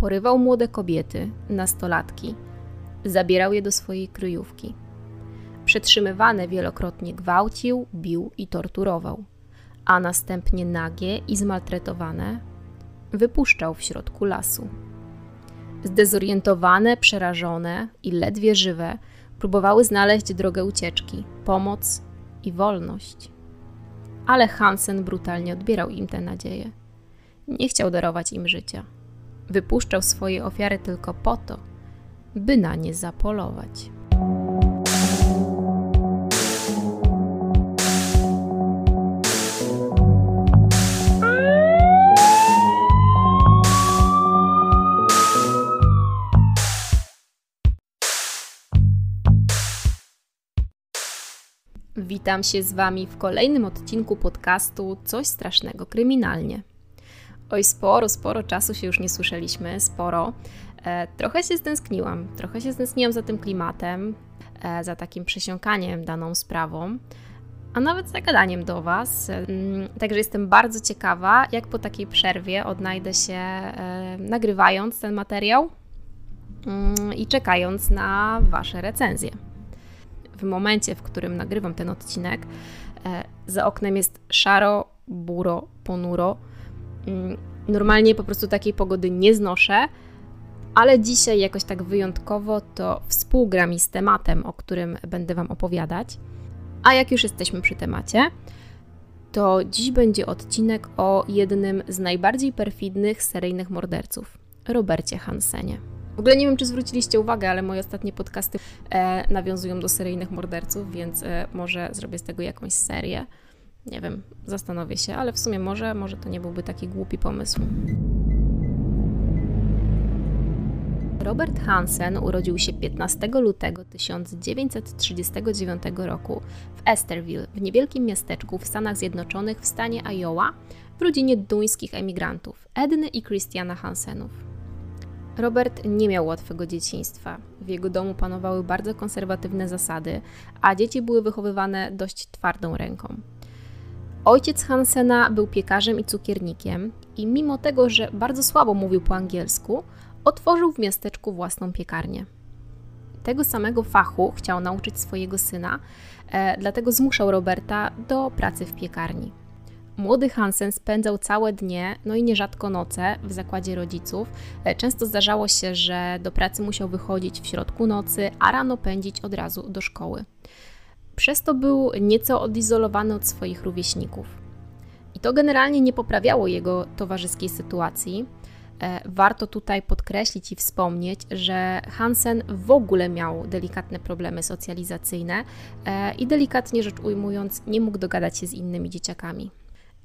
porywał młode kobiety, nastolatki, zabierał je do swojej kryjówki. Przetrzymywane wielokrotnie gwałcił, bił i torturował, a następnie nagie i zmaltretowane wypuszczał w środku lasu. Zdezorientowane, przerażone i ledwie żywe próbowały znaleźć drogę ucieczki, pomoc i wolność. Ale Hansen brutalnie odbierał im tę nadzieję. Nie chciał darować im życia. Wypuszczał swoje ofiary tylko po to, by na nie zapolować. Witam się z Wami w kolejnym odcinku podcastu Coś strasznego kryminalnie. Oj, sporo, sporo czasu się już nie słyszeliśmy, sporo. E, trochę się stęskniłam, trochę się stęskniłam za tym klimatem, e, za takim przesiąkaniem daną sprawą, a nawet za gadaniem do Was. E, także jestem bardzo ciekawa, jak po takiej przerwie odnajdę się e, nagrywając ten materiał mm, i czekając na Wasze recenzje w momencie, w którym nagrywam ten odcinek, e, za oknem jest szaro, buro, ponuro. Mm, normalnie po prostu takiej pogody nie znoszę, ale dzisiaj jakoś tak wyjątkowo to współgra mi z tematem, o którym będę Wam opowiadać. A jak już jesteśmy przy temacie, to dziś będzie odcinek o jednym z najbardziej perfidnych seryjnych morderców Robercie Hansenie. W ogóle nie wiem, czy zwróciliście uwagę, ale moje ostatnie podcasty e, nawiązują do seryjnych morderców, więc e, może zrobię z tego jakąś serię. Nie wiem, zastanowię się, ale w sumie może, może to nie byłby taki głupi pomysł. Robert Hansen urodził się 15 lutego 1939 roku w Esterville, w niewielkim miasteczku w Stanach Zjednoczonych w stanie Iowa, w rodzinie duńskich emigrantów Edny i Christiana Hansenów. Robert nie miał łatwego dzieciństwa. W jego domu panowały bardzo konserwatywne zasady, a dzieci były wychowywane dość twardą ręką. Ojciec Hansena był piekarzem i cukiernikiem i mimo tego, że bardzo słabo mówił po angielsku, otworzył w miasteczku własną piekarnię. Tego samego fachu chciał nauczyć swojego syna, e, dlatego zmuszał Roberta do pracy w piekarni. Młody Hansen spędzał całe dnie, no i nierzadko noce w zakładzie rodziców. E, często zdarzało się, że do pracy musiał wychodzić w środku nocy, a rano pędzić od razu do szkoły. Przez to był nieco odizolowany od swoich rówieśników. I to generalnie nie poprawiało jego towarzyskiej sytuacji. E, warto tutaj podkreślić i wspomnieć, że Hansen w ogóle miał delikatne problemy socjalizacyjne e, i delikatnie rzecz ujmując, nie mógł dogadać się z innymi dzieciakami.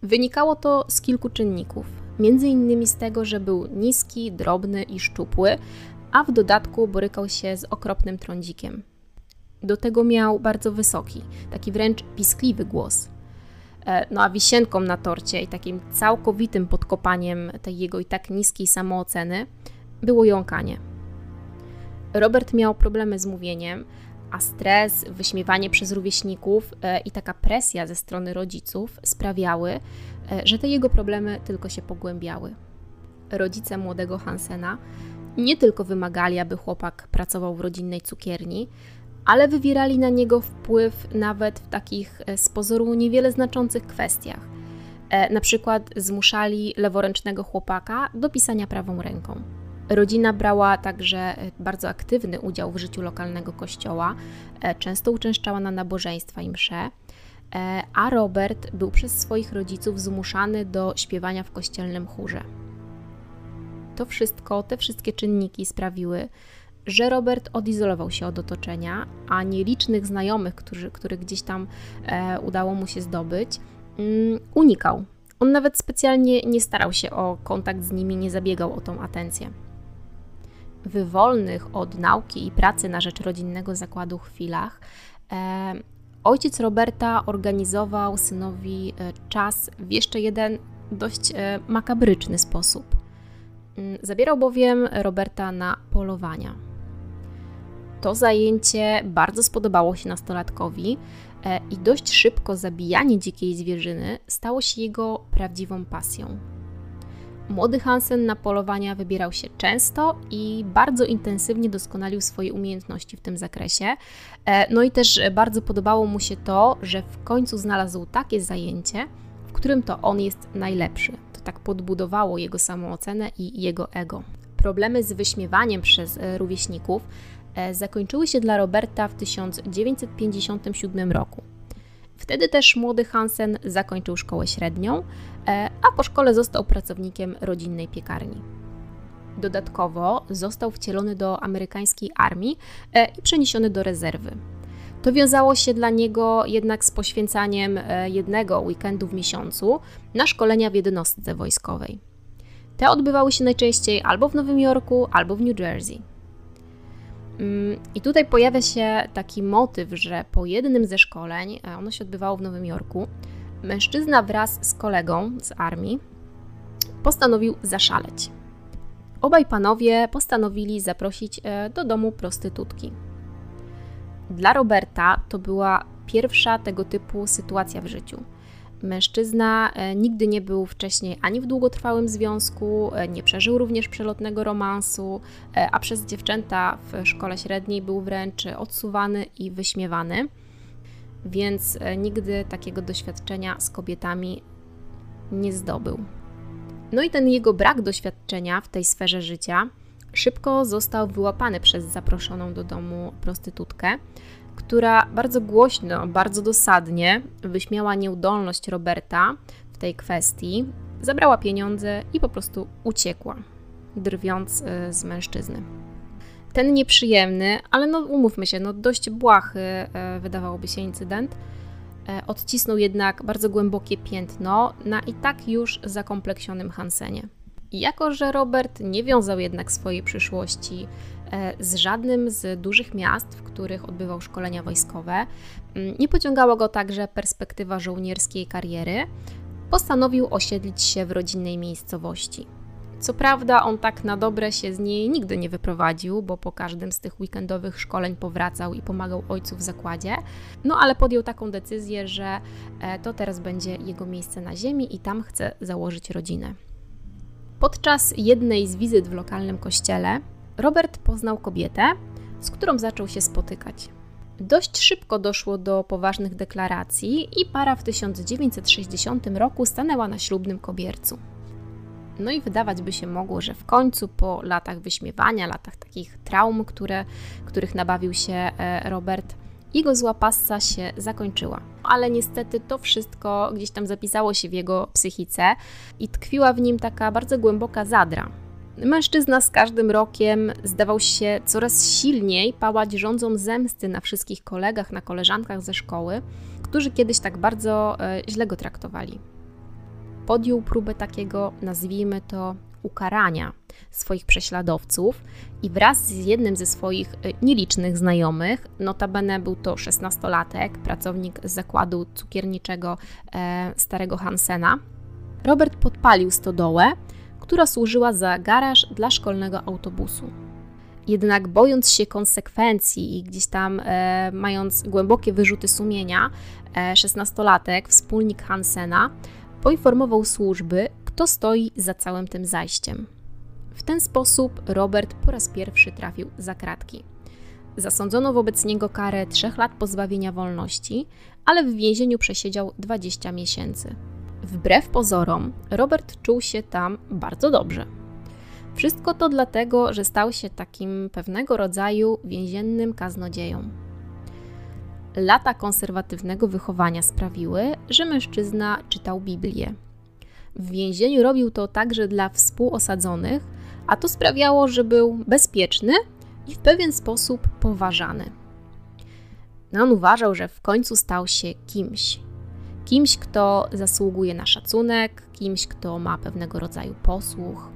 Wynikało to z kilku czynników, między innymi z tego, że był niski, drobny i szczupły, a w dodatku borykał się z okropnym trądzikiem. Do tego miał bardzo wysoki, taki wręcz piskliwy głos. E, no a wisienką na torcie i takim całkowitym podkopaniem tej jego i tak niskiej samooceny było jąkanie. Robert miał problemy z mówieniem, a stres, wyśmiewanie przez rówieśników e, i taka presja ze strony rodziców sprawiały, e, że te jego problemy tylko się pogłębiały. Rodzice młodego Hansena nie tylko wymagali, aby chłopak pracował w rodzinnej cukierni, ale wywierali na niego wpływ nawet w takich e, z pozoru niewiele znaczących kwestiach. Na przykład zmuszali leworęcznego chłopaka do pisania prawą ręką. Rodzina brała także e, bardzo aktywny udział w życiu lokalnego kościoła, e, często uczęszczała na nabożeństwa i msze, e, a Robert był przez swoich rodziców zmuszany do śpiewania w kościelnym chórze. To wszystko, te wszystkie czynniki sprawiły, że Robert odizolował się od otoczenia, a nielicznych znajomych, którzy, których gdzieś tam e, udało mu się zdobyć, mm, unikał. On nawet specjalnie nie starał się o kontakt z nimi, nie zabiegał o tą atencję w wolnych od nauki i pracy na rzecz rodzinnego zakładu chwilach e, ojciec Roberta organizował synowi e, czas w jeszcze jeden dość e, makabryczny sposób. Mm, zabierał bowiem Roberta na polowania. To zajęcie bardzo spodobało się nastolatkowi i dość szybko zabijanie dzikiej zwierzyny stało się jego prawdziwą pasją. Młody Hansen na polowania wybierał się często i bardzo intensywnie doskonalił swoje umiejętności w tym zakresie. E, no i też bardzo podobało mu się to, że w końcu znalazł takie zajęcie, w którym to on jest najlepszy. To tak podbudowało jego samoocenę i jego ego. Problemy z wyśmiewaniem przez e, rówieśników e, zakończyły się dla Roberta w 1957 roku. Wtedy też młody Hansen zakończył szkołę średnią, e, a po szkole został pracownikiem rodzinnej piekarni. Dodatkowo został wcielony do amerykańskiej armii e, i przeniesiony do rezerwy. To wiązało się dla niego jednak z poświęcaniem e, jednego weekendu w miesiącu na szkolenia w jednostce wojskowej. Te odbywały się najczęściej albo w Nowym Jorku, albo w New Jersey. Mm, I tutaj pojawia się taki motyw, że po jednym ze szkoleń, e, ono się odbywało w Nowym Jorku, mężczyzna wraz z kolegą z armii postanowił zaszaleć. Obaj panowie postanowili zaprosić e, do domu prostytutki. Dla Roberta to była pierwsza tego typu sytuacja w życiu. Mężczyzna e, nigdy nie był wcześniej ani w długotrwałym związku, e, nie przeżył również przelotnego romansu, e, a przez dziewczęta w szkole średniej był wręcz odsuwany i wyśmiewany, więc nigdy takiego doświadczenia z kobietami nie zdobył. No i ten jego brak doświadczenia w tej sferze życia szybko został wyłapany przez zaproszoną do domu prostytutkę która bardzo głośno, bardzo dosadnie wyśmiała nieudolność Roberta w tej kwestii, zabrała pieniądze i po prostu uciekła, drwiąc y, z mężczyzny. Ten nieprzyjemny, ale no umówmy się, no dość błahy y, wydawałoby się incydent, y, odcisnął jednak bardzo głębokie piętno na i tak już zakompleksionym Hansenie. Jako, że Robert nie wiązał jednak swojej przyszłości z żadnym z dużych miast, w których odbywał szkolenia wojskowe. Mm, nie pociągała go także perspektywa żołnierskiej kariery. Postanowił osiedlić się w rodzinnej miejscowości. Co prawda, on tak na dobre się z niej nigdy nie wyprowadził, bo po każdym z tych weekendowych szkoleń powracał i pomagał ojcu w zakładzie. No ale podjął taką decyzję, że e, to teraz będzie jego miejsce na ziemi i tam chce założyć rodzinę. Podczas jednej z wizyt w lokalnym kościele Robert poznał kobietę, z którą zaczął się spotykać. Dość szybko doszło do poważnych deklaracji i para w 1960 roku stanęła na ślubnym kobiercu. No i wydawać by się mogło, że w końcu po latach wyśmiewania, latach takich traum, które, których nabawił się e, Robert, jego zła passa się zakończyła. Ale niestety to wszystko gdzieś tam zapisało się w jego psychice i tkwiła w nim taka bardzo głęboka zadra, Mężczyzna z każdym rokiem zdawał się coraz silniej pałać rządzą zemsty na wszystkich kolegach, na koleżankach ze szkoły, którzy kiedyś tak bardzo e, źle go traktowali. Podjął próbę takiego, nazwijmy to, ukarania swoich prześladowców i wraz z jednym ze swoich e, nielicznych znajomych, notabene był to szesnastolatek, pracownik z zakładu cukierniczego e, starego Hansena, Robert podpalił stodołę która służyła za garaż dla szkolnego autobusu. Jednak bojąc się konsekwencji i gdzieś tam e, mając głębokie wyrzuty sumienia, e, szesnastolatek, wspólnik Hansena, poinformował służby, kto stoi za całym tym zajściem. W ten sposób Robert po raz pierwszy trafił za kratki. Zasądzono wobec niego karę trzech lat pozbawienia wolności, ale w więzieniu przesiedział 20 miesięcy. Wbrew pozorom, Robert czuł się tam bardzo dobrze. Wszystko to dlatego, że stał się takim pewnego rodzaju więziennym kaznodzieją. Lata konserwatywnego wychowania sprawiły, że mężczyzna czytał Biblię. W więzieniu robił to także dla współosadzonych, a to sprawiało, że był bezpieczny i w pewien sposób poważany. No, on uważał, że w końcu stał się kimś, kimś, kto zasługuje na szacunek, kimś, kto ma pewnego rodzaju posłuch.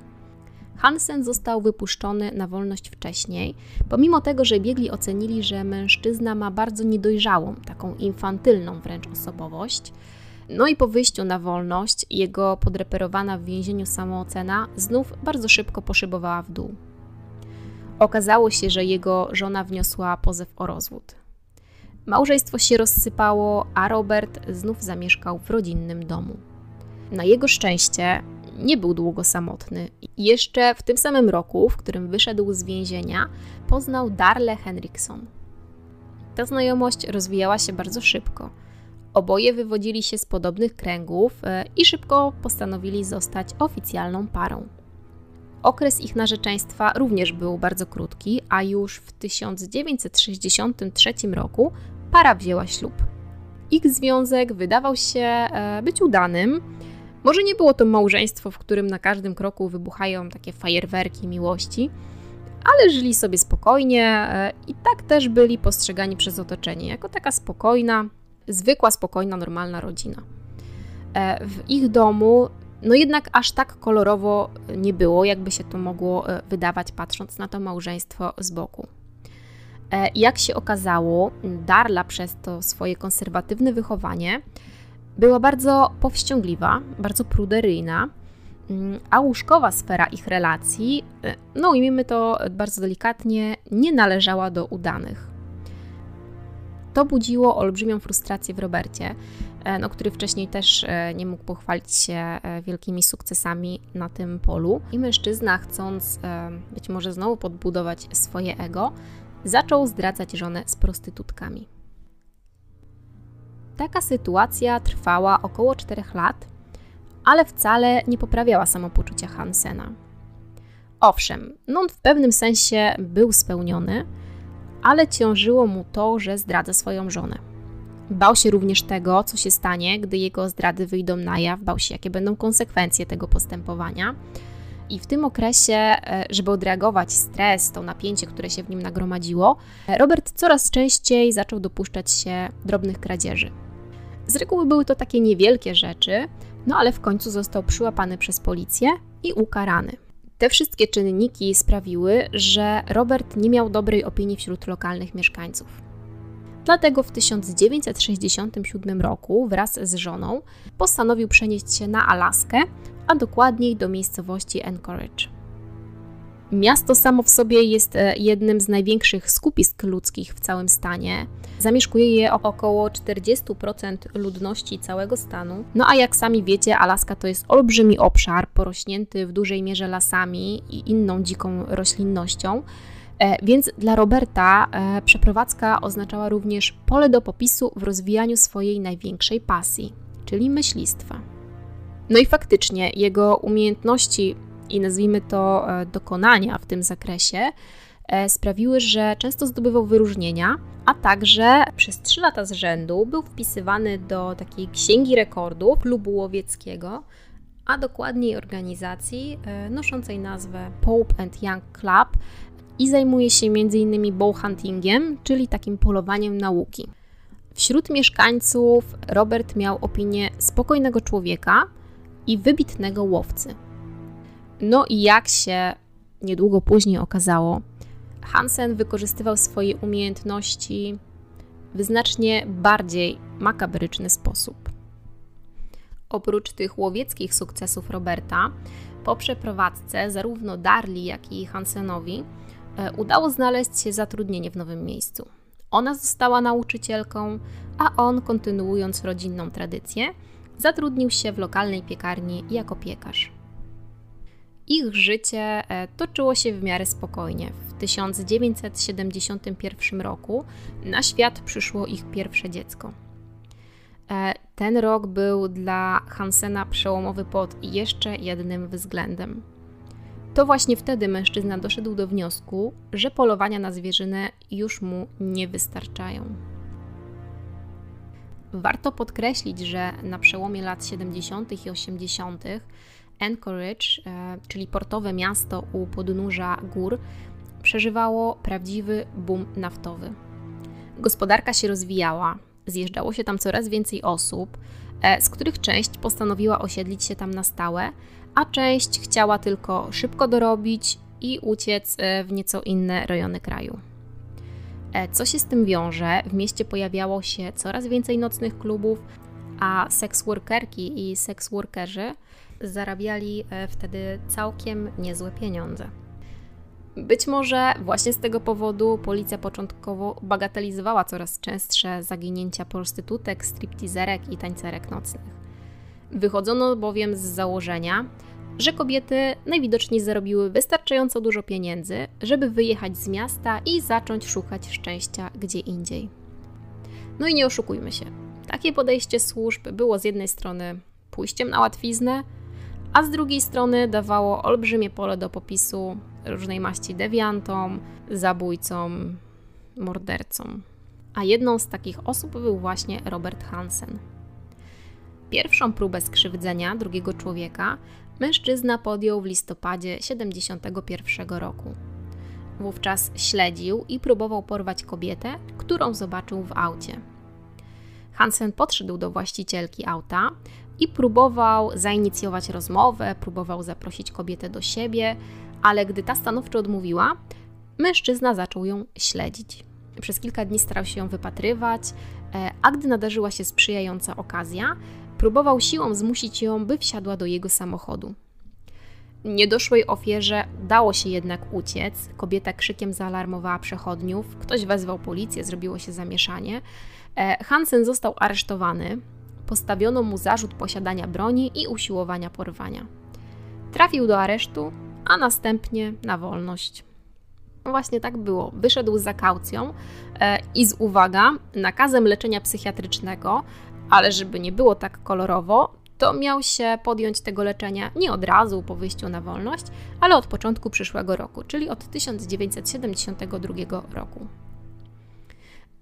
Hansen został wypuszczony na wolność wcześniej, pomimo tego, że biegli ocenili, że mężczyzna ma bardzo niedojrzałą, taką infantylną wręcz osobowość. No i po wyjściu na wolność, jego podreperowana w więzieniu samoocena znów bardzo szybko poszybowała w dół. Okazało się, że jego żona wniosła pozew o rozwód. Małżeństwo się rozsypało, a Robert znów zamieszkał w rodzinnym domu. Na jego szczęście nie był długo samotny. Jeszcze w tym samym roku, w którym wyszedł z więzienia, poznał Darle Henrikson. Ta znajomość rozwijała się bardzo szybko. Oboje wywodzili się z podobnych kręgów e, i szybko postanowili zostać oficjalną parą. Okres ich narzeczeństwa również był bardzo krótki, a już w 1963 roku para wzięła ślub. Ich związek wydawał się e, być udanym. Może nie było to małżeństwo, w którym na każdym kroku wybuchają takie fajerwerki miłości, ale żyli sobie spokojnie e, i tak też byli postrzegani przez otoczenie jako taka spokojna, zwykła, spokojna, normalna rodzina. E, w ich domu, no jednak aż tak kolorowo nie było, jakby się to mogło wydawać, patrząc na to małżeństwo z boku. E, jak się okazało, Darla przez to swoje konserwatywne wychowanie była bardzo powściągliwa, bardzo pruderyjna, mm, a łóżkowa sfera ich relacji, e, no ujmijmy to bardzo delikatnie, nie należała do udanych. To budziło olbrzymią frustrację w Robercie, e, no, który wcześniej też nie mógł pochwalić się wielkimi sukcesami na tym polu. I mężczyzna, chcąc być może znowu podbudować swoje ego, zaczął zdradzać żonę z prostytutkami. Taka sytuacja trwała około 4 lat, ale wcale nie poprawiała samopoczucia Hansena. Owszem, no on w pewnym sensie był spełniony, ale ciążyło mu to, że zdradza swoją żonę. Bał się również tego, co się stanie, gdy jego zdrady wyjdą na jaw, bał się, jakie będą konsekwencje tego postępowania i w tym okresie, e, żeby odreagować stres, to napięcie, które się w nim nagromadziło, Robert coraz częściej zaczął dopuszczać się drobnych kradzieży. Z reguły były to takie niewielkie rzeczy, no ale w końcu został przyłapany przez policję i ukarany. Te wszystkie czynniki sprawiły, że Robert nie miał dobrej opinii wśród lokalnych mieszkańców. Dlatego w 1967 roku wraz z żoną postanowił przenieść się na Alaskę, a dokładniej do miejscowości Anchorage. Miasto samo w sobie jest e, jednym z największych skupisk ludzkich w całym stanie. Zamieszkuje je około 40% ludności całego stanu. No a jak sami wiecie, Alaska to jest olbrzymi obszar porośnięty w dużej mierze lasami i inną dziką roślinnością. E, więc dla Roberta e, przeprowadzka oznaczała również pole do popisu w rozwijaniu swojej największej pasji, czyli myślistwa. No i faktycznie jego umiejętności i nazwijmy to e, dokonania w tym zakresie sprawiły, że często zdobywał wyróżnienia, a także przez 3 lata z rzędu był wpisywany do takiej księgi rekordów klubu łowieckiego, a dokładniej organizacji noszącej nazwę Pope and Young Club i zajmuje się m.in. bow huntingiem, czyli takim polowaniem nauki. Wśród mieszkańców Robert miał opinię spokojnego człowieka, i wybitnego łowcy. No i jak się niedługo później okazało, Hansen wykorzystywał swoje umiejętności w znacznie bardziej makabryczny sposób. Oprócz tych łowieckich sukcesów Roberta, po przeprowadzce zarówno Darli, jak i Hansenowi udało znaleźć się zatrudnienie w nowym miejscu. Ona została nauczycielką, a on, kontynuując rodzinną tradycję, zatrudnił się w lokalnej piekarni jako piekarz. Ich życie e, toczyło się w miarę spokojnie. W 1971 roku na świat przyszło ich pierwsze dziecko. E, ten rok był dla Hansena przełomowy pod jeszcze jednym względem. To właśnie wtedy mężczyzna doszedł do wniosku, że polowania na zwierzynę już mu nie wystarczają. Warto podkreślić, że na przełomie lat 70. i 80. Anchorage, e, czyli portowe miasto u podnóża gór, przeżywało prawdziwy boom naftowy. Gospodarka się rozwijała, zjeżdżało się tam coraz więcej osób, e, z których część postanowiła osiedlić się tam na stałe, a część chciała tylko szybko dorobić i uciec e, w nieco inne rejony kraju. E, co się z tym wiąże? W mieście pojawiało się coraz więcej nocnych klubów, a seksworkerki i seksworkerzy zarabiali e, wtedy całkiem niezłe pieniądze. Być może właśnie z tego powodu policja początkowo bagatelizowała coraz częstsze zaginięcia prostytutek, stripteaserek i tańcerek nocnych. Wychodzono bowiem z założenia, że kobiety najwidoczniej zarobiły wystarczająco dużo pieniędzy, żeby wyjechać z miasta i zacząć szukać szczęścia gdzie indziej. No i nie oszukujmy się. Takie podejście służb było z jednej strony pójściem na łatwiznę, a z drugiej strony dawało olbrzymie pole do popisu różnej maści dewiantom, zabójcom, mordercom. A jedną z takich osób był właśnie Robert Hansen. Pierwszą próbę skrzywdzenia drugiego człowieka mężczyzna podjął w listopadzie 1971 roku. Wówczas śledził i próbował porwać kobietę, którą zobaczył w aucie. Hansen podszedł do właścicielki auta i próbował zainicjować rozmowę, próbował zaprosić kobietę do siebie, ale gdy ta stanowczo odmówiła, mężczyzna zaczął ją śledzić. Przez kilka dni starał się ją wypatrywać, e, a gdy nadarzyła się sprzyjająca okazja, próbował siłą zmusić ją, by wsiadła do jego samochodu. Niedoszłej ofierze dało się jednak uciec. Kobieta krzykiem zaalarmowała przechodniów, ktoś wezwał policję, zrobiło się zamieszanie. E, Hansen został aresztowany. Postawiono mu zarzut posiadania broni i usiłowania porwania. Trafił do aresztu, a następnie na wolność. No właśnie tak było. Wyszedł za kaucją e, i z uwaga, nakazem leczenia psychiatrycznego, ale żeby nie było tak kolorowo, to miał się podjąć tego leczenia nie od razu po wyjściu na wolność, ale od początku przyszłego roku, czyli od 1972 roku.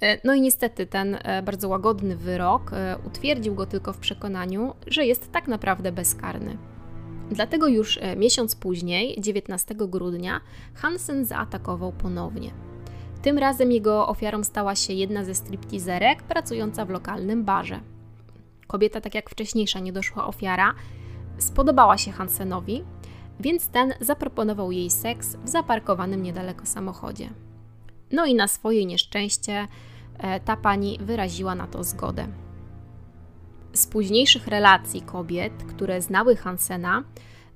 E, no i niestety ten e, bardzo łagodny wyrok e, utwierdził go tylko w przekonaniu, że jest tak naprawdę bezkarny. Dlatego już miesiąc później, 19 grudnia, Hansen zaatakował ponownie. Tym razem jego ofiarą stała się jedna ze stripteaserek pracująca w lokalnym barze. Kobieta, tak jak wcześniejsza niedoszła ofiara, spodobała się Hansenowi, więc ten zaproponował jej seks w zaparkowanym niedaleko samochodzie. No i na swoje nieszczęście e, ta pani wyraziła na to zgodę. Z późniejszych relacji kobiet, które znały Hansena,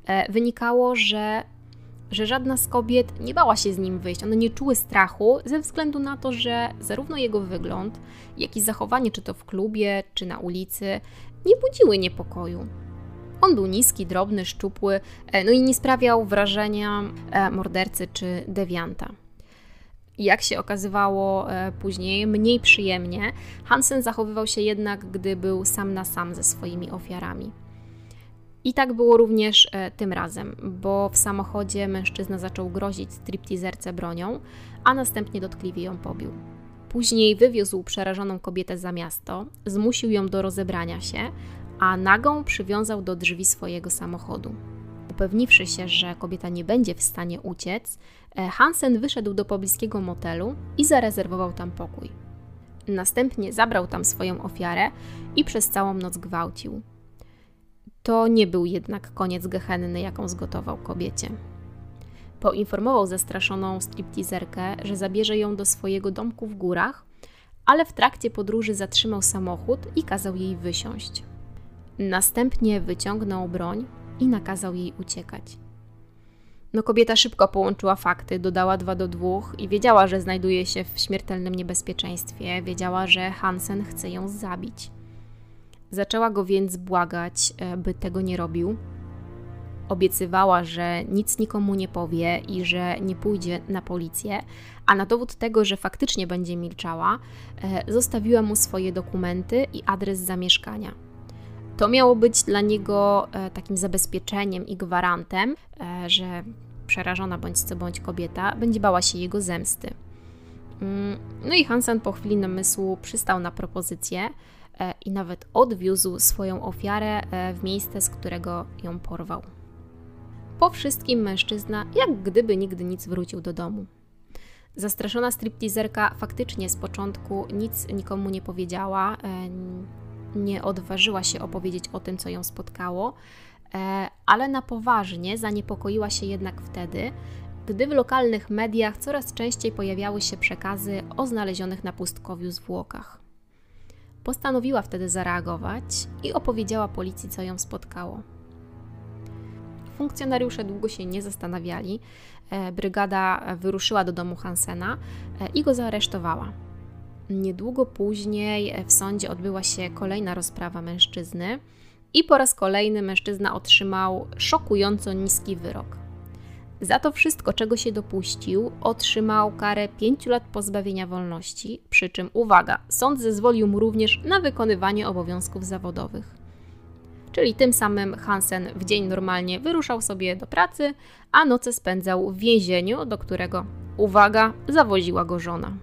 e, wynikało, że, że żadna z kobiet nie bała się z nim wyjść. One nie czuły strachu ze względu na to, że zarówno jego wygląd, jak i zachowanie, czy to w klubie, czy na ulicy, nie budziły niepokoju. On był niski, drobny, szczupły, e, no i nie sprawiał wrażenia mordercy czy dewianta jak się okazywało e, później, mniej przyjemnie. Hansen zachowywał się jednak, gdy był sam na sam ze swoimi ofiarami. I tak było również e, tym razem, bo w samochodzie mężczyzna zaczął grozić stripteaserce bronią, a następnie dotkliwie ją pobił. Później wywiózł przerażoną kobietę za miasto, zmusił ją do rozebrania się, a nagą przywiązał do drzwi swojego samochodu. Upewniwszy się, że kobieta nie będzie w stanie uciec, e, Hansen wyszedł do pobliskiego motelu i zarezerwował tam pokój. Następnie zabrał tam swoją ofiarę i przez całą noc gwałcił. To nie był jednak koniec gehenny, jaką zgotował kobiecie. Poinformował zastraszoną stripteaserkę, że zabierze ją do swojego domku w górach, ale w trakcie podróży zatrzymał samochód i kazał jej wysiąść. Następnie wyciągnął broń i nakazał jej uciekać. No kobieta szybko połączyła fakty, dodała dwa do dwóch i wiedziała, że znajduje się w śmiertelnym niebezpieczeństwie, wiedziała, że Hansen chce ją zabić. Zaczęła go więc błagać, e, by tego nie robił. Obiecywała, że nic nikomu nie powie i że nie pójdzie na policję, a na dowód tego, że faktycznie będzie milczała, e, zostawiła mu swoje dokumenty i adres zamieszkania. To miało być dla niego e, takim zabezpieczeniem i gwarantem, że przerażona bądź co bądź kobieta będzie bała się jego zemsty. Mm, no i Hansen po chwili namysłu przystał na propozycję i nawet odwiózł swoją ofiarę w miejsce, z którego ją porwał. Po wszystkim mężczyzna, jak gdyby nigdy nic wrócił do domu. Zastraszona stripteaserka faktycznie z początku nic nikomu nie powiedziała, nie odważyła się opowiedzieć o tym, co ją spotkało, e, ale na poważnie zaniepokoiła się jednak wtedy, gdy w lokalnych mediach coraz częściej pojawiały się przekazy o znalezionych na pustkowiu zwłokach. Postanowiła wtedy zareagować i opowiedziała policji, co ją spotkało. Funkcjonariusze długo się nie zastanawiali. E, brygada wyruszyła do domu Hansena e, i go zaaresztowała. Niedługo później w sądzie odbyła się kolejna rozprawa mężczyzny. i po raz kolejny mężczyzna otrzymał szokująco niski wyrok. Za to wszystko, czego się dopuścił, otrzymał karę 5 lat pozbawienia wolności, przy czym, uwaga, sąd zezwolił mu również na wykonywanie obowiązków zawodowych. Czyli tym samym Hansen w dzień normalnie wyruszał sobie do pracy, a noce spędzał w więzieniu, do którego, uwaga, zawoziła go żona.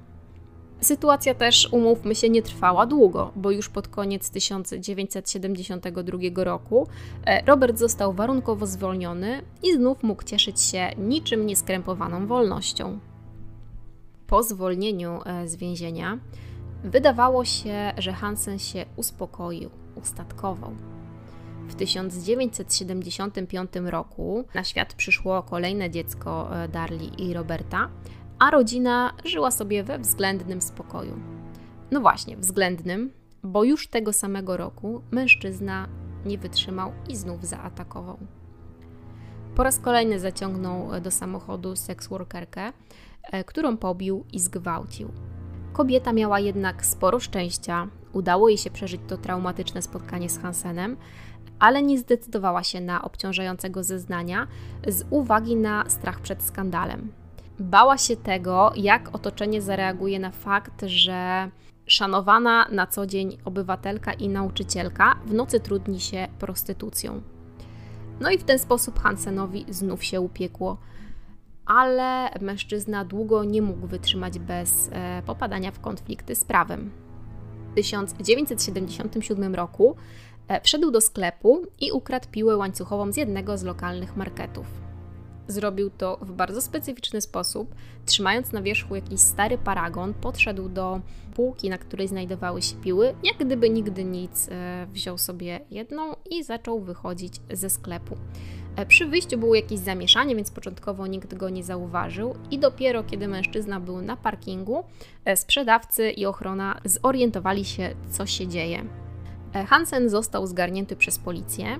Sytuacja też, umówmy się, nie trwała długo, bo już pod koniec 1972 roku e, Robert został warunkowo zwolniony i znów mógł cieszyć się niczym nieskrępowaną wolnością. Po zwolnieniu e, z więzienia wydawało się, że Hansen się uspokoił, ustatkował. W 1975 roku na świat przyszło kolejne dziecko e, Darli i Roberta, a rodzina żyła sobie we względnym spokoju. No właśnie, względnym, bo już tego samego roku mężczyzna nie wytrzymał i znów zaatakował. Po raz kolejny zaciągnął do samochodu seksworkerkę, e, którą pobił i zgwałcił. Kobieta miała jednak sporo szczęścia, udało jej się przeżyć to traumatyczne spotkanie z Hansenem, ale nie zdecydowała się na obciążającego zeznania z uwagi na strach przed skandalem. Bała się tego, jak otoczenie zareaguje na fakt, że szanowana na co dzień obywatelka i nauczycielka w nocy trudni się prostytucją. No i w ten sposób Hansenowi znów się upiekło, ale mężczyzna długo nie mógł wytrzymać bez e, popadania w konflikty z prawem. W 1977 roku e, wszedł do sklepu i ukradł piłę łańcuchową z jednego z lokalnych marketów. Zrobił to w bardzo specyficzny sposób. Trzymając na wierzchu jakiś stary paragon, podszedł do półki, na której znajdowały się piły. Jak gdyby nigdy nic, e, wziął sobie jedną i zaczął wychodzić ze sklepu. E, przy wyjściu było jakieś zamieszanie, więc początkowo nikt go nie zauważył, i dopiero kiedy mężczyzna był na parkingu, e, sprzedawcy i ochrona zorientowali się, co się dzieje. Hansen został zgarnięty przez policję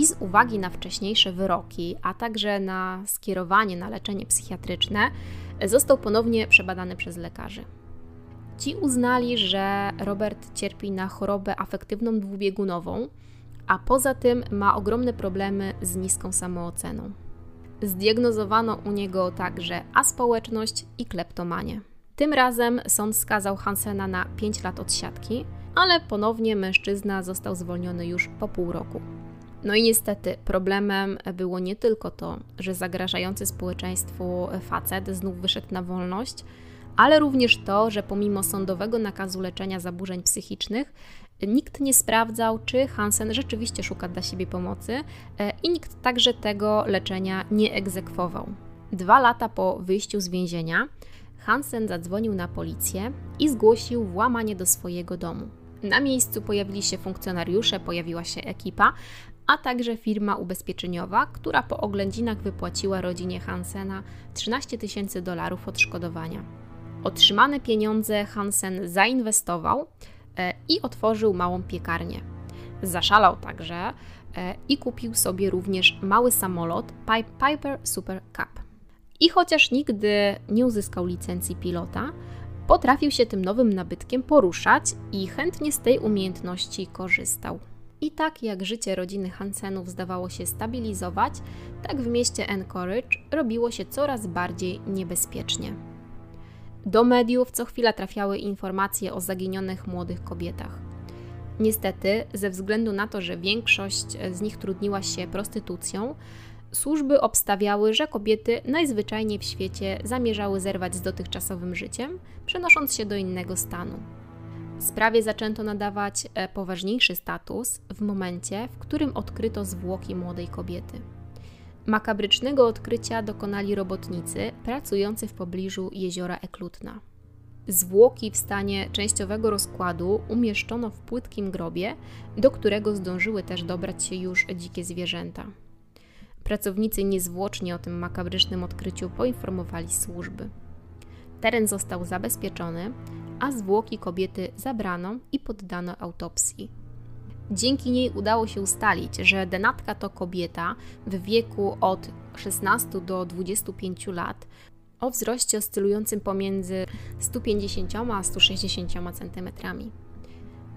i z uwagi na wcześniejsze wyroki, a także na skierowanie na leczenie psychiatryczne, został ponownie przebadany przez lekarzy. Ci uznali, że Robert cierpi na chorobę afektywną dwubiegunową, a poza tym ma ogromne problemy z niską samooceną. Zdiagnozowano u niego także aspołeczność i kleptomanię. Tym razem sąd skazał Hansena na 5 lat odsiadki, ale ponownie mężczyzna został zwolniony już po pół roku. No i niestety problemem było nie tylko to, że zagrażający społeczeństwu facet znów wyszedł na wolność, ale również to, że pomimo sądowego nakazu leczenia zaburzeń psychicznych, nikt nie sprawdzał, czy Hansen rzeczywiście szuka dla siebie pomocy e, i nikt także tego leczenia nie egzekwował. Dwa lata po wyjściu z więzienia Hansen zadzwonił na policję i zgłosił włamanie do swojego domu. Na miejscu pojawili się funkcjonariusze, pojawiła się ekipa, a także firma ubezpieczeniowa, która po oględzinach wypłaciła rodzinie Hansena 13 tysięcy dolarów odszkodowania. Otrzymane pieniądze Hansen zainwestował e, i otworzył małą piekarnię. Zaszalał także e, i kupił sobie również mały samolot Piper Super Cup. I chociaż nigdy nie uzyskał licencji pilota, potrafił się tym nowym nabytkiem poruszać i chętnie z tej umiejętności korzystał. I tak jak życie rodziny Hansenów zdawało się stabilizować, tak w mieście Anchorage robiło się coraz bardziej niebezpiecznie. Do mediów co chwila trafiały informacje o zaginionych młodych kobietach. Niestety, ze względu na to, że większość z nich trudniła się prostytucją, służby obstawiały, że kobiety najzwyczajniej w świecie zamierzały zerwać z dotychczasowym życiem, przenosząc się do innego stanu. Sprawie zaczęto nadawać e, poważniejszy status w momencie, w którym odkryto zwłoki młodej kobiety. Makabrycznego odkrycia dokonali robotnicy pracujący w pobliżu jeziora Eklutna. Zwłoki w stanie częściowego rozkładu umieszczono w płytkim grobie, do którego zdążyły też dobrać się już dzikie zwierzęta. Pracownicy niezwłocznie o tym makabrycznym odkryciu poinformowali służby. Teren został zabezpieczony, a zwłoki kobiety zabrano i poddano autopsji. Dzięki niej udało się ustalić, że denatka to kobieta w wieku od 16 do 25 lat o wzroście oscylującym pomiędzy 150 a 160 cm.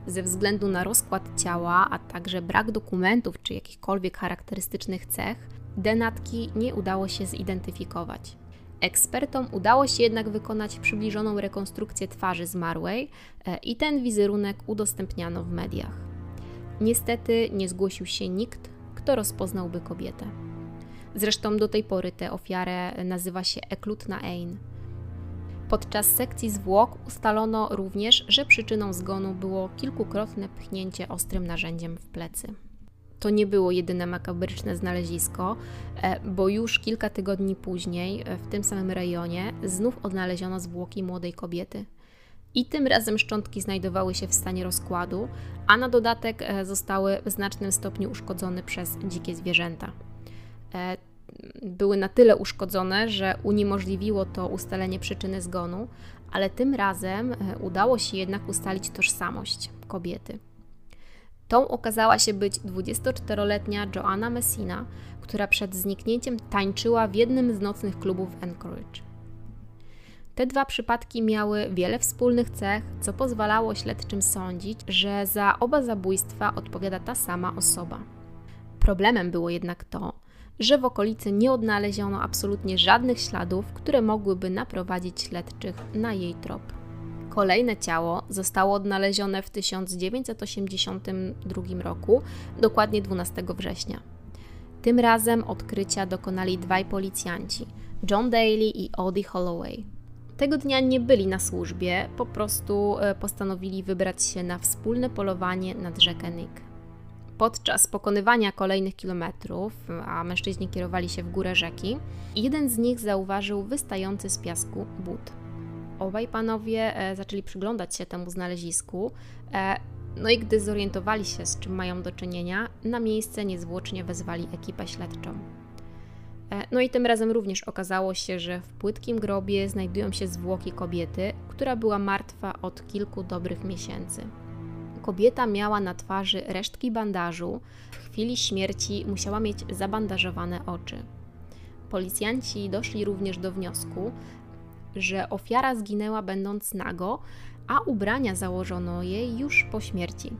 Ze względu na rozkład ciała, a także brak dokumentów czy jakichkolwiek charakterystycznych cech, denatki nie udało się zidentyfikować. Ekspertom udało się jednak wykonać przybliżoną rekonstrukcję twarzy zmarłej e, i ten wizerunek udostępniano w mediach. Niestety nie zgłosił się nikt, kto rozpoznałby kobietę. Zresztą do tej pory tę ofiarę nazywa się Eklutna Ein. Podczas sekcji zwłok ustalono również, że przyczyną zgonu było kilkukrotne pchnięcie ostrym narzędziem w plecy. To nie było jedyne makabryczne znalezisko, e, bo już kilka tygodni później e, w tym samym rejonie znów odnaleziono zwłoki młodej kobiety. I tym razem szczątki znajdowały się w stanie rozkładu, a na dodatek e, zostały w znacznym stopniu uszkodzone przez dzikie zwierzęta były na tyle uszkodzone, że uniemożliwiło to ustalenie przyczyny zgonu, ale tym razem udało się jednak ustalić tożsamość kobiety. Tą okazała się być 24-letnia Joanna Messina, która przed zniknięciem tańczyła w jednym z nocnych klubów w Anchorage. Te dwa przypadki miały wiele wspólnych cech, co pozwalało śledczym sądzić, że za oba zabójstwa odpowiada ta sama osoba. Problemem było jednak to, że w okolicy nie odnaleziono absolutnie żadnych śladów, które mogłyby naprowadzić śledczych na jej trop. Kolejne ciało zostało odnalezione w 1982 roku, dokładnie 12 września. Tym razem odkrycia dokonali dwaj policjanci, John Daly i Odie Holloway. Tego dnia nie byli na służbie, po prostu e, postanowili wybrać się na wspólne polowanie nad rzekę Nick. Podczas pokonywania kolejnych kilometrów, a mężczyźni kierowali się w górę rzeki, jeden z nich zauważył wystający z piasku but. Obaj panowie e, zaczęli przyglądać się temu znalezisku, e, no i gdy zorientowali się, z czym mają do czynienia, na miejsce niezwłocznie wezwali ekipę śledczą. E, no i tym razem również okazało się, że w płytkim grobie znajdują się zwłoki kobiety, która była martwa od kilku dobrych miesięcy. Kobieta miała na twarzy resztki bandażu. W chwili śmierci musiała mieć zabandażowane oczy. Policjanci doszli również do wniosku, że ofiara zginęła będąc nago, a ubrania założono jej już po śmierci.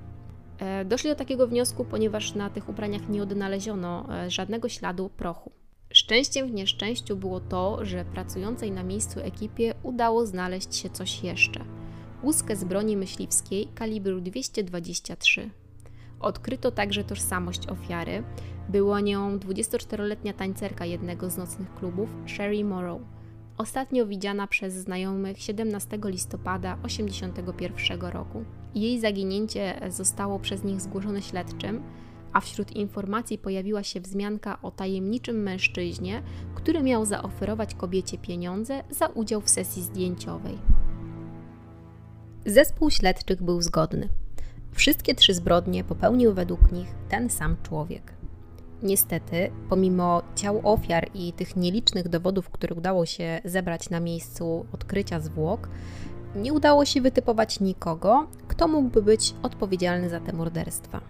E, doszli do takiego wniosku, ponieważ na tych ubraniach nie odnaleziono e, żadnego śladu prochu. Szczęściem w nieszczęściu było to, że pracującej na miejscu ekipie udało znaleźć się coś jeszcze – łuskę z broni myśliwskiej kalibru 223. Odkryto także tożsamość ofiary. Była nią 24-letnia tańcerka jednego z nocnych klubów, Sherry Morrow, ostatnio widziana przez znajomych 17 listopada 1981 roku. Jej zaginięcie zostało przez nich zgłoszone śledczym, a wśród informacji pojawiła się wzmianka o tajemniczym mężczyźnie, który miał zaoferować kobiecie pieniądze za udział w sesji zdjęciowej. Zespół śledczych był zgodny. Wszystkie trzy zbrodnie popełnił według nich ten sam człowiek. Niestety, pomimo ciał ofiar i tych nielicznych dowodów, które udało się zebrać na miejscu odkrycia zwłok, nie udało się wytypować nikogo, kto mógłby być odpowiedzialny za te morderstwa.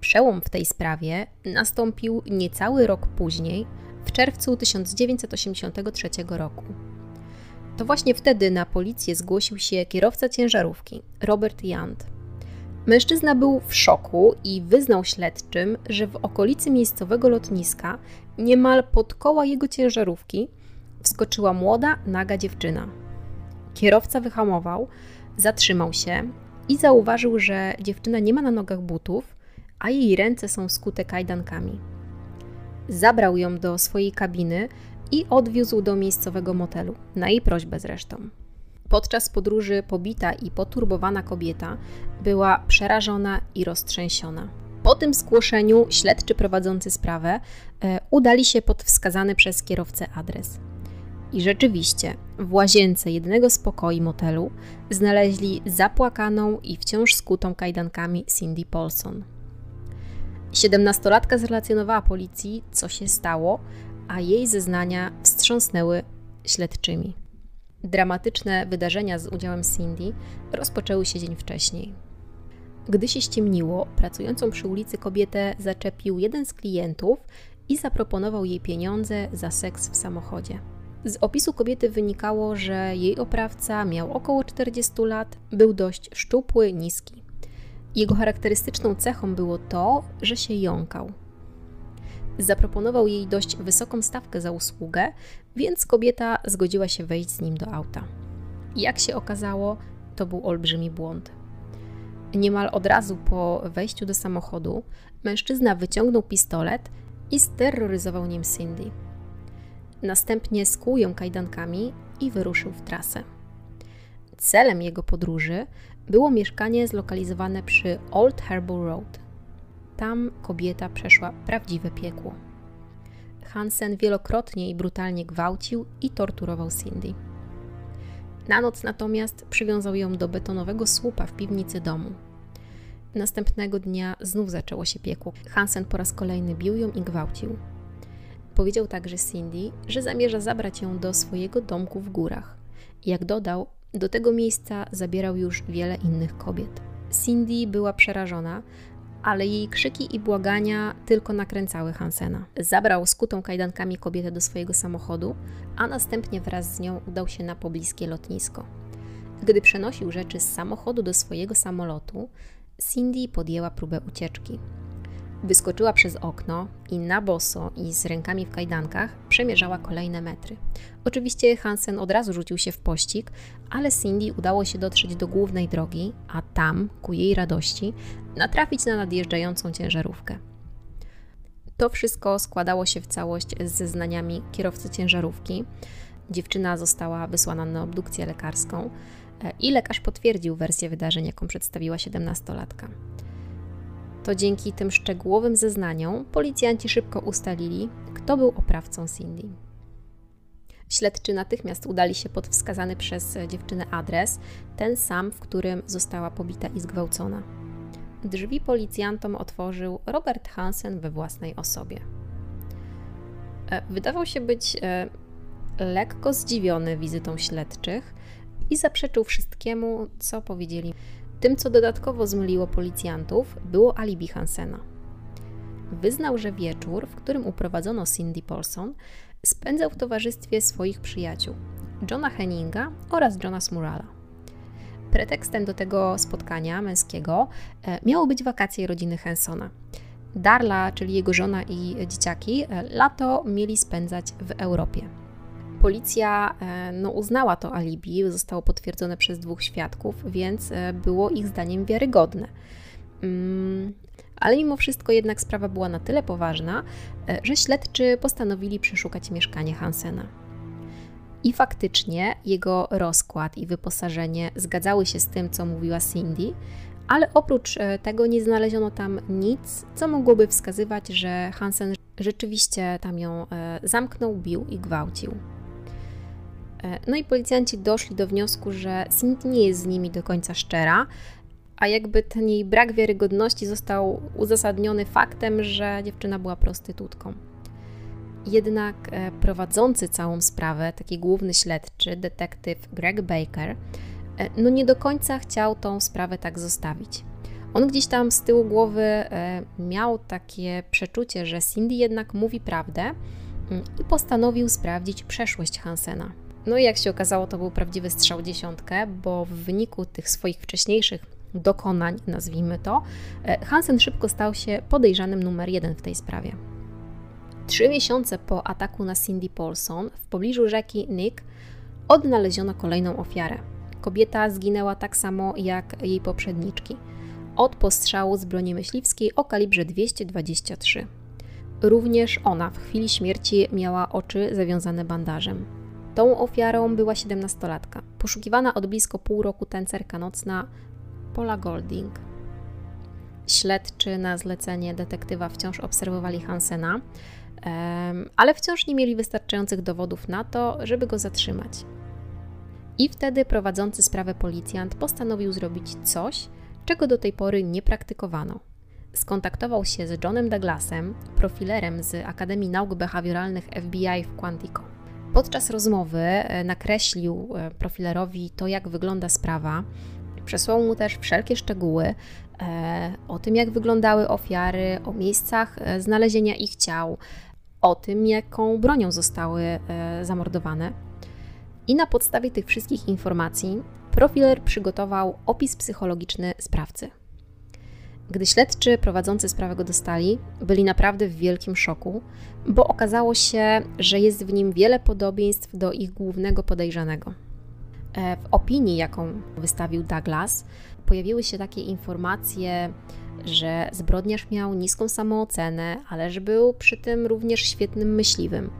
Przełom w tej sprawie nastąpił niecały rok później, w czerwcu 1983 roku. To właśnie wtedy na policję zgłosił się kierowca ciężarówki, Robert Yant. Mężczyzna był w szoku i wyznał śledczym, że w okolicy miejscowego lotniska, niemal pod koła jego ciężarówki, wskoczyła młoda, naga dziewczyna. Kierowca wyhamował, zatrzymał się i zauważył, że dziewczyna nie ma na nogach butów, a jej ręce są skute kajdankami. Zabrał ją do swojej kabiny, i odwiózł do miejscowego motelu, na jej prośbę zresztą. Podczas podróży pobita i poturbowana kobieta była przerażona i roztrzęsiona. Po tym zgłoszeniu śledczy prowadzący sprawę e, udali się pod wskazany przez kierowcę adres. I rzeczywiście, w łazience jednego z pokoi motelu znaleźli zapłakaną i wciąż skutą kajdankami Cindy Paulson. Siedemnastolatka zrelacjonowała policji, co się stało, a jej zeznania wstrząsnęły śledczymi. Dramatyczne wydarzenia z udziałem Cindy rozpoczęły się dzień wcześniej. Gdy się ściemniło, pracującą przy ulicy kobietę zaczepił jeden z klientów i zaproponował jej pieniądze za seks w samochodzie. Z opisu kobiety wynikało, że jej oprawca miał około 40 lat, był dość szczupły, niski. Jego charakterystyczną cechą było to, że się jąkał. Zaproponował jej dość wysoką stawkę za usługę, więc kobieta zgodziła się wejść z nim do auta. Jak się okazało, to był olbrzymi błąd. Niemal od razu po wejściu do samochodu mężczyzna wyciągnął pistolet i steroryzował nim Cindy. Następnie skłuł ją kajdankami i wyruszył w trasę. Celem jego podróży było mieszkanie zlokalizowane przy Old Harbour Road. Tam kobieta przeszła prawdziwe piekło. Hansen wielokrotnie i brutalnie gwałcił i torturował Cindy. Na noc natomiast przywiązał ją do betonowego słupa w piwnicy domu. Następnego dnia znów zaczęło się piekło. Hansen po raz kolejny bił ją i gwałcił. Powiedział także Cindy, że zamierza zabrać ją do swojego domku w górach. Jak dodał, do tego miejsca zabierał już wiele innych kobiet. Cindy była przerażona, ale jej krzyki i błagania tylko nakręcały Hansena. Zabrał skutą kajdankami kobietę do swojego samochodu, a następnie wraz z nią udał się na pobliskie lotnisko. Gdy przenosił rzeczy z samochodu do swojego samolotu, Cindy podjęła próbę ucieczki. Wyskoczyła przez okno i na boso i z rękami w kajdankach przemierzała kolejne metry. Oczywiście Hansen od razu rzucił się w pościg, ale Cindy udało się dotrzeć do głównej drogi, a tam, ku jej radości, natrafić na nadjeżdżającą ciężarówkę. To wszystko składało się w całość z zeznaniami kierowcy ciężarówki. Dziewczyna została wysłana na obdukcję lekarską e, i lekarz potwierdził wersję wydarzeń, jaką przedstawiła 17-latka. To dzięki tym szczegółowym zeznaniom policjanci szybko ustalili, kto był oprawcą Cindy. Śledczy natychmiast udali się pod wskazany przez dziewczynę adres, ten sam, w którym została pobita i zgwałcona. Drzwi policjantom otworzył Robert Hansen we własnej osobie. E, wydawał się być e, lekko zdziwiony wizytą śledczych i zaprzeczył wszystkiemu, co powiedzieli tym, co dodatkowo zmyliło policjantów, było alibi Hansena. Wyznał, że wieczór, w którym uprowadzono Cindy Paulson, spędzał w towarzystwie swoich przyjaciół Johna Henninga oraz Johna Smurala. Pretekstem do tego spotkania męskiego e, miało być wakacje rodziny Hensona. Darla, czyli jego żona i dzieciaki, e, lato mieli spędzać w Europie. Policja e, no, uznała to alibi, zostało potwierdzone przez dwóch świadków, więc e, było ich zdaniem wiarygodne. Mm, ale mimo wszystko jednak sprawa była na tyle poważna, e, że śledczy postanowili przeszukać mieszkanie Hansena. I faktycznie jego rozkład i wyposażenie zgadzały się z tym, co mówiła Cindy, ale oprócz tego nie znaleziono tam nic, co mogłoby wskazywać, że Hansen rzeczywiście tam ją zamknął, bił i gwałcił. E, no i policjanci doszli do wniosku, że Cindy nie jest z nimi do końca szczera, a jakby ten jej brak wiarygodności został uzasadniony faktem, że dziewczyna była prostytutką. Jednak e, prowadzący całą sprawę, taki główny śledczy, detektyw Greg Baker, e, no nie do końca chciał tą sprawę tak zostawić. On gdzieś tam z tyłu głowy miał takie przeczucie, że Cindy jednak mówi prawdę mm, i postanowił sprawdzić przeszłość Hansena. No i jak się okazało, to był prawdziwy strzał dziesiątkę, bo w wyniku tych swoich wcześniejszych dokonań, nazwijmy to, e, Hansen szybko stał się podejrzanym numer jeden w tej sprawie. Trzy miesiące po ataku na Cindy Paulson w pobliżu rzeki Nick odnaleziono kolejną ofiarę. Kobieta zginęła tak samo jak jej poprzedniczki. Od postrzału z broni myśliwskiej o kalibrze 223. Również ona w chwili śmierci miała oczy zawiązane bandażem. Tą ofiarą była 17-latka, poszukiwana od blisko pół roku tancerka nocna Paula Golding. Śledczy na zlecenie detektywa wciąż obserwowali Hansena, ale wciąż nie mieli wystarczających dowodów na to, żeby go zatrzymać. I wtedy prowadzący sprawę policjant postanowił zrobić coś, czego do tej pory nie praktykowano. Skontaktował się z Johnem Douglasem, profilerem z Akademii Nauk Behawioralnych FBI w Quantico. Podczas rozmowy e, nakreślił e, profilerowi to, jak wygląda sprawa. Przesłał mu też wszelkie szczegóły e, o tym, jak wyglądały ofiary, o miejscach znalezienia ich ciał, o tym, jaką bronią zostały zamordowane. I na podstawie tych wszystkich informacji profiler przygotował opis psychologiczny sprawcy. Gdy śledczy prowadzący sprawę go dostali, byli naprawdę w wielkim szoku, bo okazało się, że jest w nim wiele podobieństw do ich głównego podejrzanego. E, w opinii, jaką wystawił Douglas, pojawiły się takie informacje, że zbrodniarz miał niską samoocenę, ale że był przy tym również świetnym myśliwym.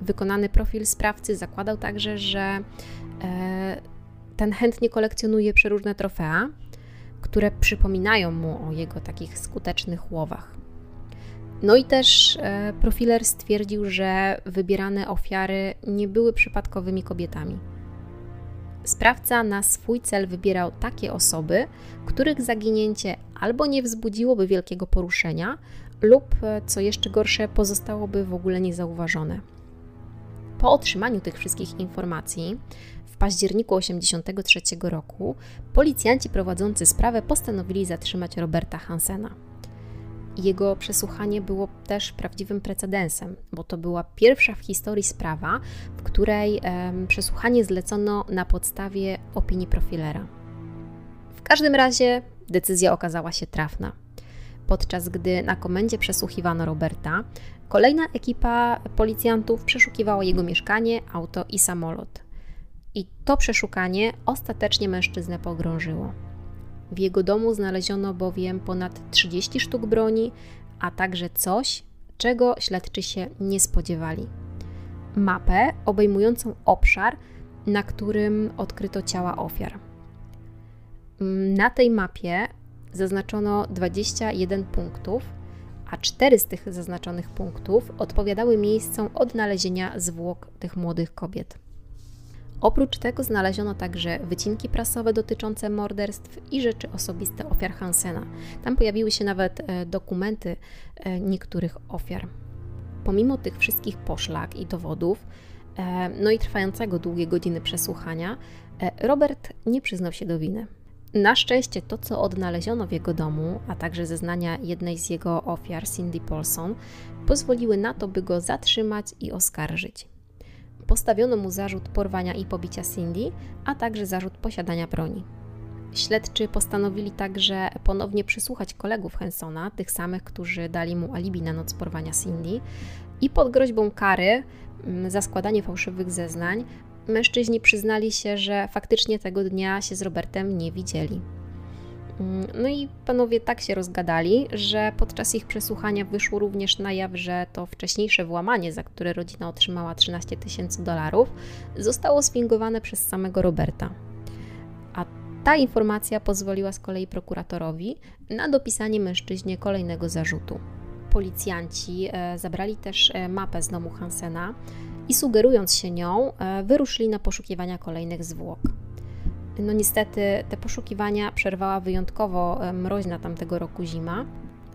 Wykonany profil sprawcy zakładał także, że e, ten chętnie kolekcjonuje przeróżne trofea, które przypominają mu o jego takich skutecznych łowach. No i też e, profiler stwierdził, że wybierane ofiary nie były przypadkowymi kobietami. Sprawca na swój cel wybierał takie osoby, których zaginięcie albo nie wzbudziłoby wielkiego poruszenia, lub e, co jeszcze gorsze, pozostałoby w ogóle niezauważone. Po otrzymaniu tych wszystkich informacji, październiku 1983 roku policjanci prowadzący sprawę postanowili zatrzymać Roberta Hansena. Jego przesłuchanie było też prawdziwym precedensem, bo to była pierwsza w historii sprawa, w której przesłuchanie zlecono na podstawie opinii profilera. W każdym razie decyzja okazała się trafna. Podczas gdy na komendzie przesłuchiwano Roberta, kolejna ekipa policjantów przeszukiwała jego mieszkanie, auto i samolot. I to przeszukanie ostatecznie mężczyznę pogrążyło. W jego domu znaleziono bowiem ponad 30 sztuk broni, a także coś, czego śledczy się nie spodziewali. Mapę obejmującą obszar, na którym odkryto ciała ofiar. Na tej mapie zaznaczono 21 punktów, a cztery z tych zaznaczonych punktów odpowiadały miejscom odnalezienia zwłok tych młodych kobiet. Oprócz tego znaleziono także wycinki prasowe dotyczące morderstw i rzeczy osobiste ofiar Hansena. Tam pojawiły się nawet e, dokumenty e, niektórych ofiar. Pomimo tych wszystkich poszlak i dowodów, e, no i trwającego długie godziny przesłuchania, Robert nie przyznał się do winy. Na szczęście to, co odnaleziono w jego domu, a także zeznania jednej z jego ofiar, Cindy Paulson, pozwoliły na to, by go zatrzymać i oskarżyć postawiono mu zarzut porwania i pobicia Cindy, a także zarzut posiadania broni. Śledczy postanowili także ponownie przysłuchać kolegów Hensona, tych samych, którzy dali mu alibi na noc porwania Cindy, i pod groźbą kary mm, za składanie fałszywych zeznań mężczyźni przyznali się, że faktycznie tego dnia się z Robertem nie widzieli. Mm, no i panowie tak się rozgadali, że podczas ich przesłuchania wyszło również na jaw, że to wcześniejsze włamanie, za które rodzina otrzymała 13 tysięcy dolarów, zostało sfingowane przez samego Roberta. A ta informacja pozwoliła z kolei prokuratorowi na dopisanie mężczyźnie kolejnego zarzutu. Policjanci e, zabrali też e, mapę z domu Hansena i sugerując się nią, e, wyruszyli na poszukiwania kolejnych zwłok. No niestety te poszukiwania przerwała wyjątkowo e, mroźna tamtego roku zima,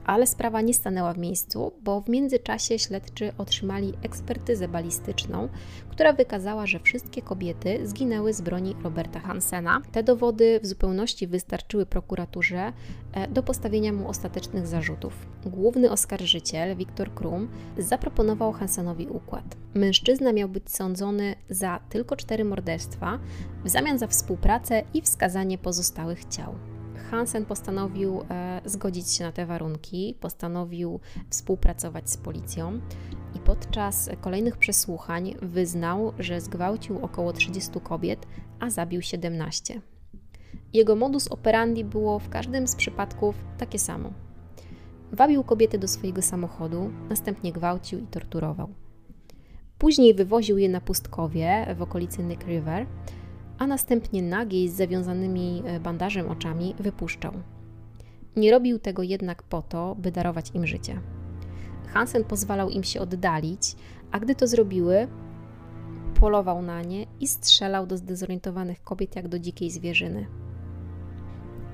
ale sprawa nie stanęła w miejscu, bo w międzyczasie śledczy otrzymali ekspertyzę balistyczną, która wykazała, że wszystkie kobiety zginęły z broni Roberta Hansena. Te dowody w zupełności wystarczyły prokuraturze e, do postawienia mu ostatecznych zarzutów. Główny oskarżyciel, Viktor Krum, zaproponował Hansenowi układ. Mężczyzna miał być sądzony za tylko cztery morderstwa, w zamian za współpracę i wskazanie pozostałych ciał. Hansen postanowił e, zgodzić się na te warunki, postanowił współpracować z policją i podczas kolejnych przesłuchań wyznał, że zgwałcił około 30 kobiet, a zabił 17. Jego modus operandi było w każdym z przypadków takie samo. Wabił kobiety do swojego samochodu, następnie gwałcił i torturował. Później wywoził je na pustkowie w okolicy Nick River, a następnie nagiej z zawiązanymi e, bandażem oczami wypuszczał. Nie robił tego jednak po to, by darować im życie. Hansen pozwalał im się oddalić, a gdy to zrobiły, polował na nie i strzelał do zdezorientowanych kobiet jak do dzikiej zwierzyny.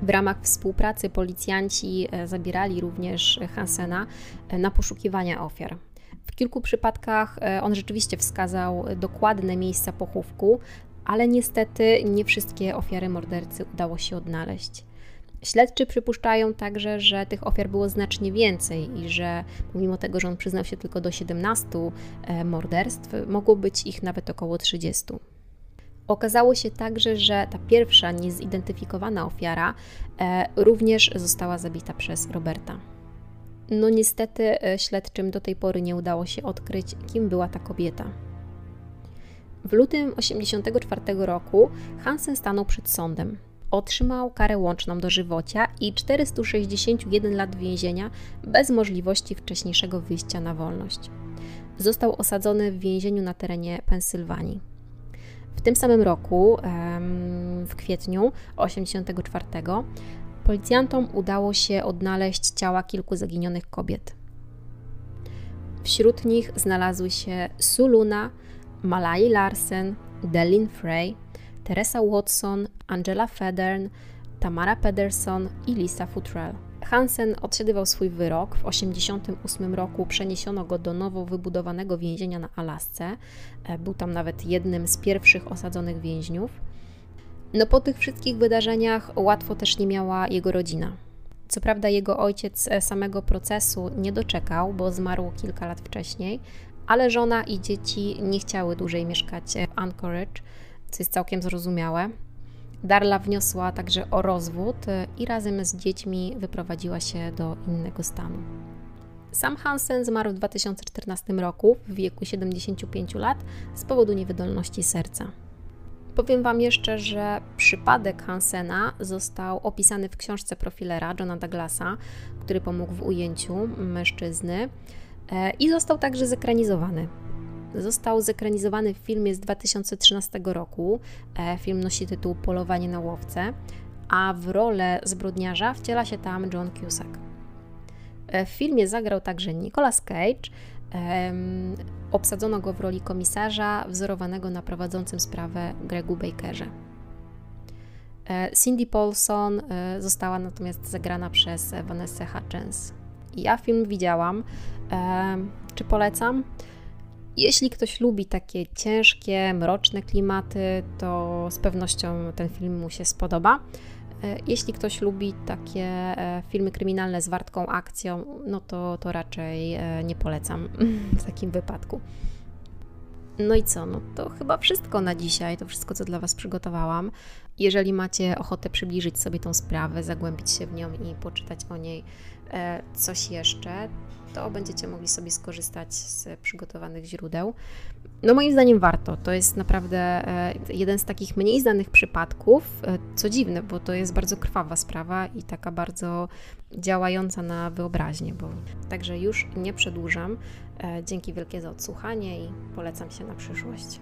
W ramach współpracy policjanci e, zabierali również Hansena e, na poszukiwania ofiar. W kilku przypadkach on rzeczywiście wskazał dokładne miejsca pochówku, ale niestety nie wszystkie ofiary mordercy udało się odnaleźć. Śledczy przypuszczają także, że tych ofiar było znacznie więcej i że pomimo tego, że on przyznał się tylko do 17 e, morderstw, mogło być ich nawet około 30. Okazało się także, że ta pierwsza niezidentyfikowana ofiara e, również została zabita przez Roberta. No niestety e, śledczym do tej pory nie udało się odkryć, kim była ta kobieta. W lutym 1984 roku Hansen stanął przed sądem. Otrzymał karę łączną dożywocia i 461 lat więzienia bez możliwości wcześniejszego wyjścia na wolność. Został osadzony w więzieniu na terenie Pensylwanii. W tym samym roku, w kwietniu 1984, policjantom udało się odnaleźć ciała kilku zaginionych kobiet. Wśród nich znalazły się Suluna, Malai Larsen, Delin Frey, Teresa Watson, Angela Federn, Tamara Pederson i Lisa Futrell. Hansen odsiadywał swój wyrok. W 1988 roku przeniesiono go do nowo wybudowanego więzienia na Alasce. E, był tam nawet jednym z pierwszych osadzonych więźniów. No po tych wszystkich wydarzeniach łatwo też nie miała jego rodzina. Co prawda jego ojciec e, samego procesu nie doczekał, bo zmarł kilka lat wcześniej, ale żona i dzieci nie chciały dłużej mieszkać w Anchorage, co jest całkiem zrozumiałe. Darla wniosła także o rozwód i razem z dziećmi wyprowadziła się do innego stanu. Sam Hansen zmarł w 2014 roku w wieku 75 lat z powodu niewydolności serca. Powiem Wam jeszcze, że przypadek Hansena został opisany w książce profilera Johna Douglasa, który pomógł w ujęciu mężczyzny i został także zekranizowany. Został zekranizowany w filmie z 2013 roku. E, film nosi tytuł Polowanie na łowcę, a w rolę zbrodniarza wciela się tam John Cusack. E, w filmie zagrał także Nicolas Cage. Obsadzono go w roli komisarza wzorowanego na prowadzącym sprawę Gregu Bakerze. E, Cindy Paulson została natomiast zagrana przez Vanessa Hutchins. Ja film widziałam. Czy polecam? Jeśli ktoś lubi takie ciężkie, mroczne klimaty, to z pewnością ten film mu się spodoba. E, jeśli ktoś lubi takie e, filmy kryminalne z wartką akcją, no to, to raczej e, nie polecam w takim wypadku. No i co? No to chyba wszystko na dzisiaj, to wszystko, co dla Was przygotowałam. Jeżeli macie ochotę przybliżyć sobie tą sprawę, zagłębić się w nią i poczytać o niej coś jeszcze, to będziecie mogli sobie skorzystać z przygotowanych źródeł. No moim zdaniem warto. To jest naprawdę e, jeden z takich mniej znanych przypadków, e, co dziwne, bo to jest bardzo krwawa sprawa i taka bardzo działająca na wyobraźnię, bo także już nie przedłużam. E, dzięki wielkie za odsłuchanie i polecam się na przyszłość.